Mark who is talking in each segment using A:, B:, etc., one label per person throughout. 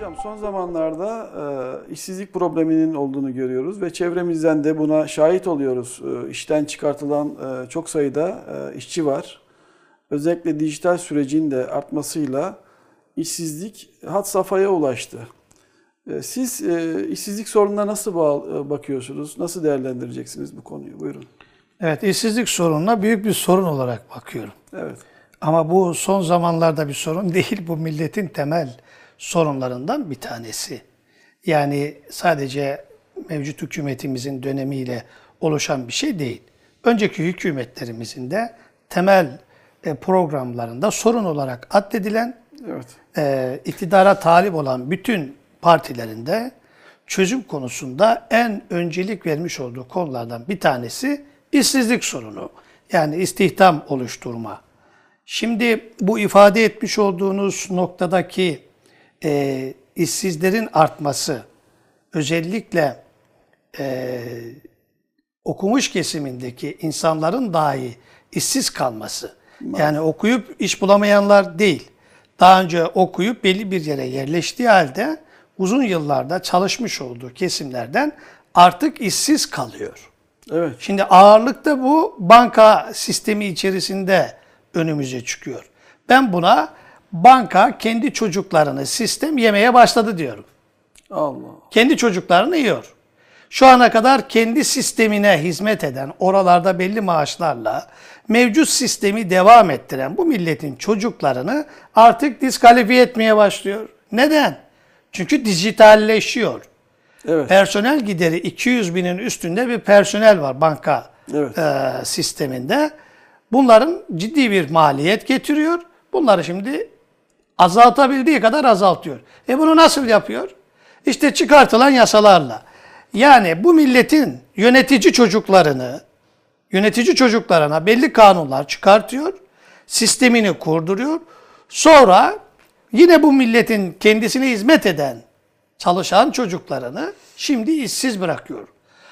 A: Hocam son zamanlarda e, işsizlik probleminin olduğunu görüyoruz ve çevremizden de buna şahit oluyoruz. E, işten çıkartılan e, çok sayıda e, işçi var. Özellikle dijital sürecin de artmasıyla işsizlik had safhaya ulaştı. E, siz e, işsizlik sorununa nasıl bağ- e, bakıyorsunuz? Nasıl değerlendireceksiniz bu konuyu? Buyurun.
B: Evet, işsizlik sorununa büyük bir sorun olarak bakıyorum.
A: Evet.
B: Ama bu son zamanlarda bir sorun değil, bu milletin temel sorunlarından bir tanesi. Yani sadece mevcut hükümetimizin dönemiyle oluşan bir şey değil. Önceki hükümetlerimizin de temel e, programlarında sorun olarak addedilen,
A: Evet.
B: e, iktidara talip olan bütün partilerinde çözüm konusunda en öncelik vermiş olduğu konulardan bir tanesi işsizlik sorunu. Yani istihdam oluşturma. Şimdi bu ifade etmiş olduğunuz noktadaki e, işsizlerin artması, özellikle e, okumuş kesimindeki insanların dahi işsiz kalması. Yani okuyup iş bulamayanlar değil. Daha önce okuyup belli bir yere yerleştiği halde uzun yıllarda çalışmış olduğu kesimlerden artık işsiz kalıyor.
A: Evet.
B: Şimdi ağırlıkta bu banka sistemi içerisinde önümüze çıkıyor. Ben buna banka kendi çocuklarını sistem yemeye başladı diyorum.
A: Allah.
B: Kendi çocuklarını yiyor. Şu ana kadar kendi sistemine hizmet eden, oralarda belli maaşlarla mevcut sistemi devam ettiren bu milletin çocuklarını artık diskalifiye etmeye başlıyor. Neden? Çünkü dijitalleşiyor.
A: Evet.
B: Personel gideri 200 binin üstünde bir personel var banka
A: Evet.
B: e, sisteminde. Bunların ciddi bir maliyet getiriyor. Bunları şimdi azaltabildiği kadar azaltıyor. E bunu nasıl yapıyor? İşte çıkartılan yasalarla. Yani bu milletin yönetici çocuklarını, yönetici çocuklarına belli kanunlar çıkartıyor, sistemini kurduruyor. Sonra yine bu milletin kendisine hizmet eden çalışan çocuklarını şimdi işsiz bırakıyor.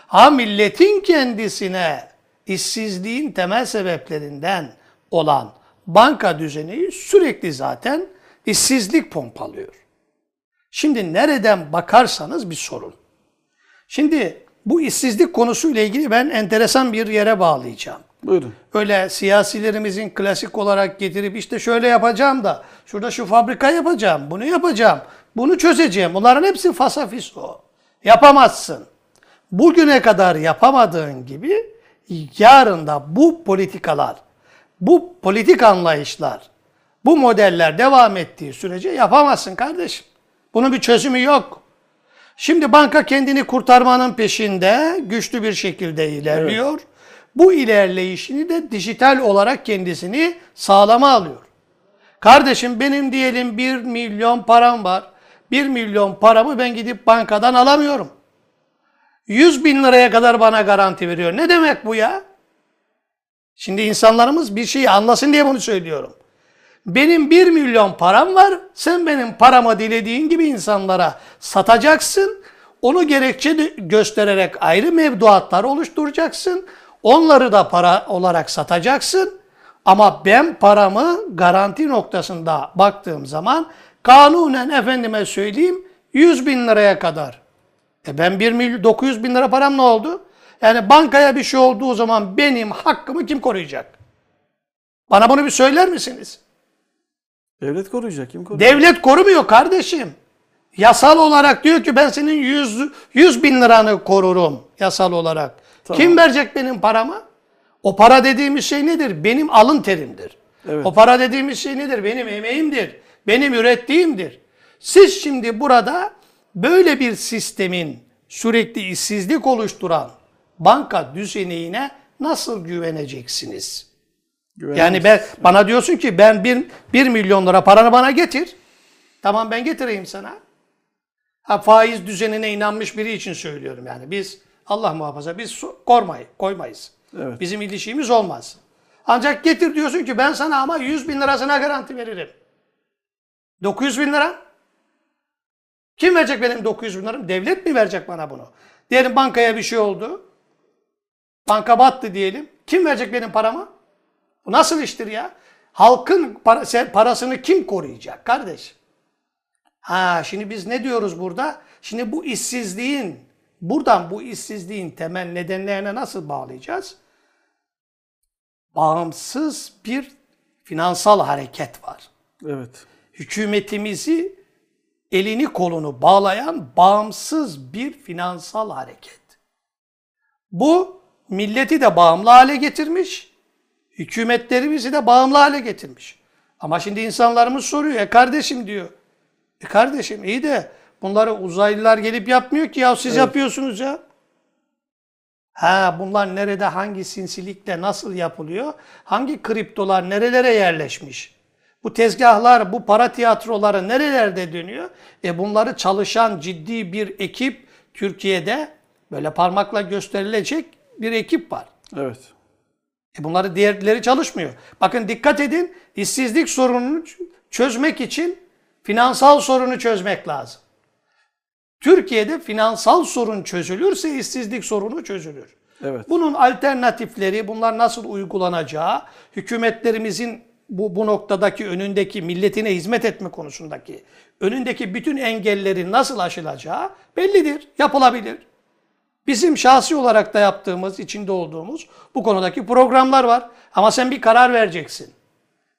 B: Ha milletin kendisine işsizliğin temel sebeplerinden olan banka düzeni sürekli zaten işsizlik pompalıyor. Şimdi nereden bakarsanız bir sorun. Şimdi bu işsizlik konusuyla ilgili ben enteresan bir yere bağlayacağım.
A: Buyurun.
B: Öyle siyasilerimizin klasik olarak getirip işte şöyle yapacağım da şurada şu fabrika yapacağım, bunu yapacağım, bunu çözeceğim. Bunların hepsi fasafiso. Yapamazsın. Bugüne kadar yapamadığın gibi yarın da bu politikalar, bu politik anlayışlar, bu modeller devam ettiği sürece yapamazsın kardeşim. Bunun bir çözümü yok. Şimdi banka kendini kurtarmanın peşinde güçlü bir şekilde ilerliyor. Bu ilerleyişini de dijital olarak kendisini sağlama alıyor. Kardeşim benim diyelim 1 milyon param var. 1 milyon paramı ben gidip bankadan alamıyorum. 100 bin liraya kadar bana garanti veriyor. Ne demek bu ya? Şimdi insanlarımız bir şeyi anlasın diye bunu söylüyorum. Benim 1 milyon param var. Sen benim paramı dilediğin gibi insanlara satacaksın. Onu gerekçe göstererek ayrı mevduatlar oluşturacaksın. Onları da para olarak satacaksın. Ama ben paramı garanti noktasında baktığım zaman kanunen efendime söyleyeyim 100 bin liraya kadar. E ben 1 milyon 900 bin lira param ne oldu? Yani bankaya bir şey olduğu zaman benim hakkımı kim koruyacak? Bana bunu bir söyler misiniz?
A: Devlet koruyacak. Kim koruyacak?
B: Devlet korumuyor kardeşim. Yasal olarak diyor ki ben senin 100, 100 bin liranı korurum yasal olarak.
A: Tamam.
B: Kim verecek benim paramı? O para dediğimiz şey nedir? Benim alın terimdir.
A: Evet.
B: O para dediğimiz şey nedir? Benim emeğimdir. Benim ürettiğimdir. Siz şimdi burada böyle bir sistemin sürekli işsizlik oluşturan banka düzenine nasıl güveneceksiniz? Yani ben bana diyorsun ki ben bir, bir milyon lira paranı bana getir. Tamam ben getireyim sana. Ha, faiz düzenine inanmış biri için söylüyorum yani. Biz Allah muhafaza biz kormayı, koymayız.
A: Evet.
B: Bizim ilişkimiz olmaz. Ancak getir diyorsun ki ben sana ama 100 bin lirasına garanti veririm. 900 bin lira? Kim verecek benim 900 bin liramı? Devlet mi verecek bana bunu? Diyelim bankaya bir şey oldu. Banka battı diyelim. Kim verecek benim paramı? Bu nasıl iştir ya? Halkın parasını kim koruyacak kardeş? Ha şimdi biz ne diyoruz burada? Şimdi bu işsizliğin buradan bu işsizliğin temel nedenlerine nasıl bağlayacağız? Bağımsız bir finansal hareket var.
A: Evet.
B: Hükümetimizi elini kolunu bağlayan bağımsız bir finansal hareket. Bu milleti de bağımlı hale getirmiş, hükümetlerimizi de bağımlı hale getirmiş. Ama şimdi insanlarımız soruyor, e kardeşim diyor. E kardeşim iyi de bunları uzaylılar gelip yapmıyor ki ya siz yapıyorsunuz ya. Ha bunlar nerede, hangi sinsilikle nasıl yapılıyor? Hangi kriptolar nerelere yerleşmiş? Bu tezgahlar, bu para tiyatroları nerelerde dönüyor? E bunları çalışan ciddi bir ekip Türkiye'de böyle parmakla gösterilecek bir ekip var.
A: Evet.
B: E bunları diğerleri çalışmıyor. Bakın dikkat edin, işsizlik sorununu çözmek için finansal sorunu çözmek lazım. Türkiye'de finansal sorun çözülürse işsizlik sorunu çözülür.
A: Evet.
B: Bunun alternatifleri, bunlar nasıl uygulanacağı, hükümetlerimizin bu, bu noktadaki önündeki milletine hizmet etme konusundaki önündeki bütün engellerin nasıl aşılacağı bellidir, yapılabilir. Bizim şahsi olarak da yaptığımız, içinde olduğumuz bu konudaki programlar var. Ama sen bir karar vereceksin.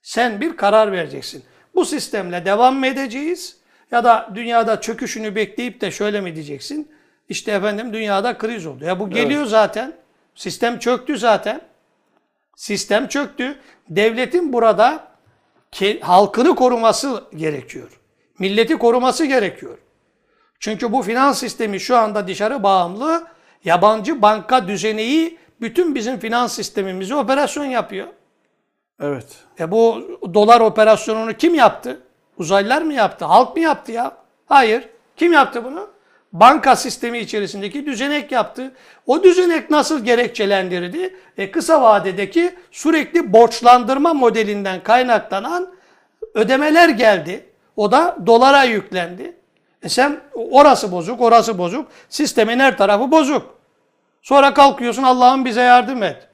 B: Sen bir karar vereceksin. Bu sistemle devam mı edeceğiz? Ya da dünyada çöküşünü bekleyip de şöyle mi diyeceksin? İşte efendim dünyada kriz oldu. Ya bu geliyor zaten. Sistem çöktü zaten. Sistem çöktü. Devletin burada halkını koruması gerekiyor. Milleti koruması gerekiyor. Çünkü bu finans sistemi şu anda dışarı bağımlı. Yabancı banka düzeneyi bütün bizim finans sistemimizi operasyon yapıyor.
A: Evet.
B: E bu dolar operasyonunu kim yaptı? Uzaylılar mı yaptı? Halk mı yaptı ya? Hayır. Kim yaptı bunu? Banka sistemi içerisindeki düzenek yaptı. O düzenek nasıl gerekçelendirdi? E kısa vadedeki sürekli borçlandırma modelinden kaynaklanan ödemeler geldi. O da dolara yüklendi. E sen orası bozuk, orası bozuk. Sistemin her tarafı bozuk. Sonra kalkıyorsun Allah'ım bize yardım et.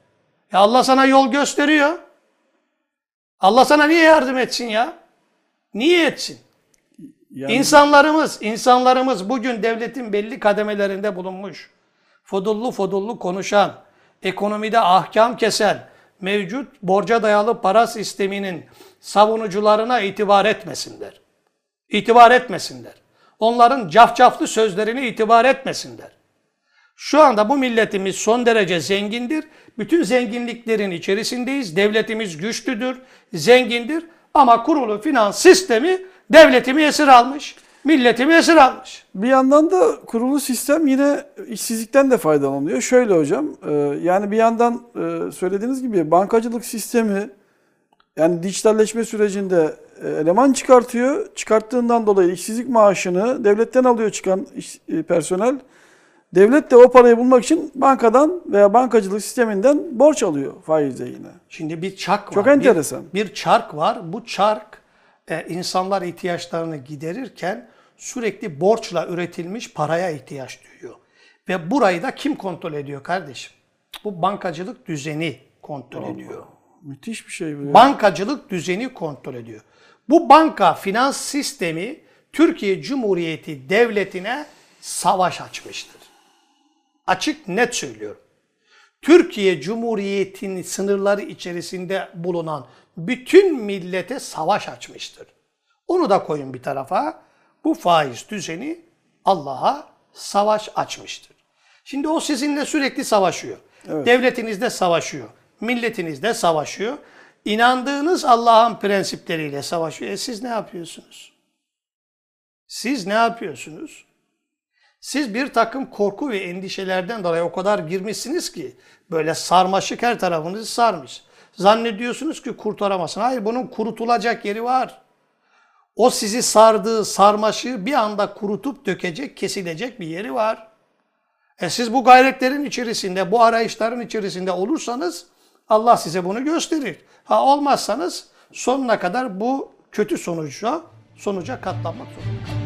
B: Ya Allah sana yol gösteriyor. Allah sana niye yardım etsin ya? Niye etsin?
A: Yani
B: İnsanlarımız, insanlarımız bugün devletin belli kademelerinde bulunmuş. Fudullu fudullu konuşan, ekonomide ahkam kesen, mevcut borca dayalı para sisteminin savunucularına itibar etmesinler. İtibar etmesinler. Onların cafcaflı sözlerine itibar etmesinler. Şu anda bu milletimiz son derece zengindir. Bütün zenginliklerin içerisindeyiz. Devletimiz güçlüdür, zengindir. Ama kurulu finans sistemi devletimi esir almış, milletimi esir almış.
A: bir yandan da kurulu sistem yine işsizlikten de faydalanıyor. Şöyle hocam, e, yani bir yandan e, söylediğiniz gibi bankacılık sistemi yani dijitalleşme sürecinde eleman çıkartıyor. Çıkarttığından dolayı işsizlik maaşını devletten alıyor çıkan iş- e, personel. Devlet de o parayı bulmak için bankadan veya bankacılık sisteminden borç alıyor faizle yine.
B: Şimdi bir çark var.
A: Çok
B: bir-
A: enteresan.
B: Bir, çark var. Bu çark e, insanlar ihtiyaçlarını giderirken sürekli borçla üretilmiş paraya ihtiyaç duyuyor. Ve burayı da kim kontrol ediyor kardeşim? Bu bankacılık düzeni kontrol ediyor.
A: Müthiş bir şey bu. ya.
B: Bankacılık düzeni kontrol ediyor. Bu banka finans sistemi Türkiye Cumhuriyeti Devleti'ne savaş açmıştır. Açık net söylüyorum. Türkiye Cumhuriyeti'nin sınırları içerisinde bulunan bütün millete savaş açmıştır. Onu da koyun bir tarafa. Bu faiz düzeni Allah'a savaş açmıştır. Şimdi o sizinle sürekli savaşıyor. Devletiniz de savaşıyor. Milletiniz de savaşıyor. İnandığınız Allah'ın prensipleriyle savaşıyor. E siz ne yapıyorsunuz? Siz ne yapıyorsunuz? Siz bir takım korku ve endişelerden dolayı o kadar girmişsiniz ki böyle sarmaşık her tarafınızı sarmış. Zannediyorsunuz ki kurtaramazsın. Hayır bunun kurutulacak yeri var. O sizi sardığı sarmaşığı bir anda kurutup dökecek, kesilecek bir yeri var. E siz bu gayretlerin içerisinde, bu arayışların içerisinde olursanız Allah size bunu gösterir. Ha olmazsanız sonuna kadar bu kötü sonuca, sonuca katlanmak zorunda.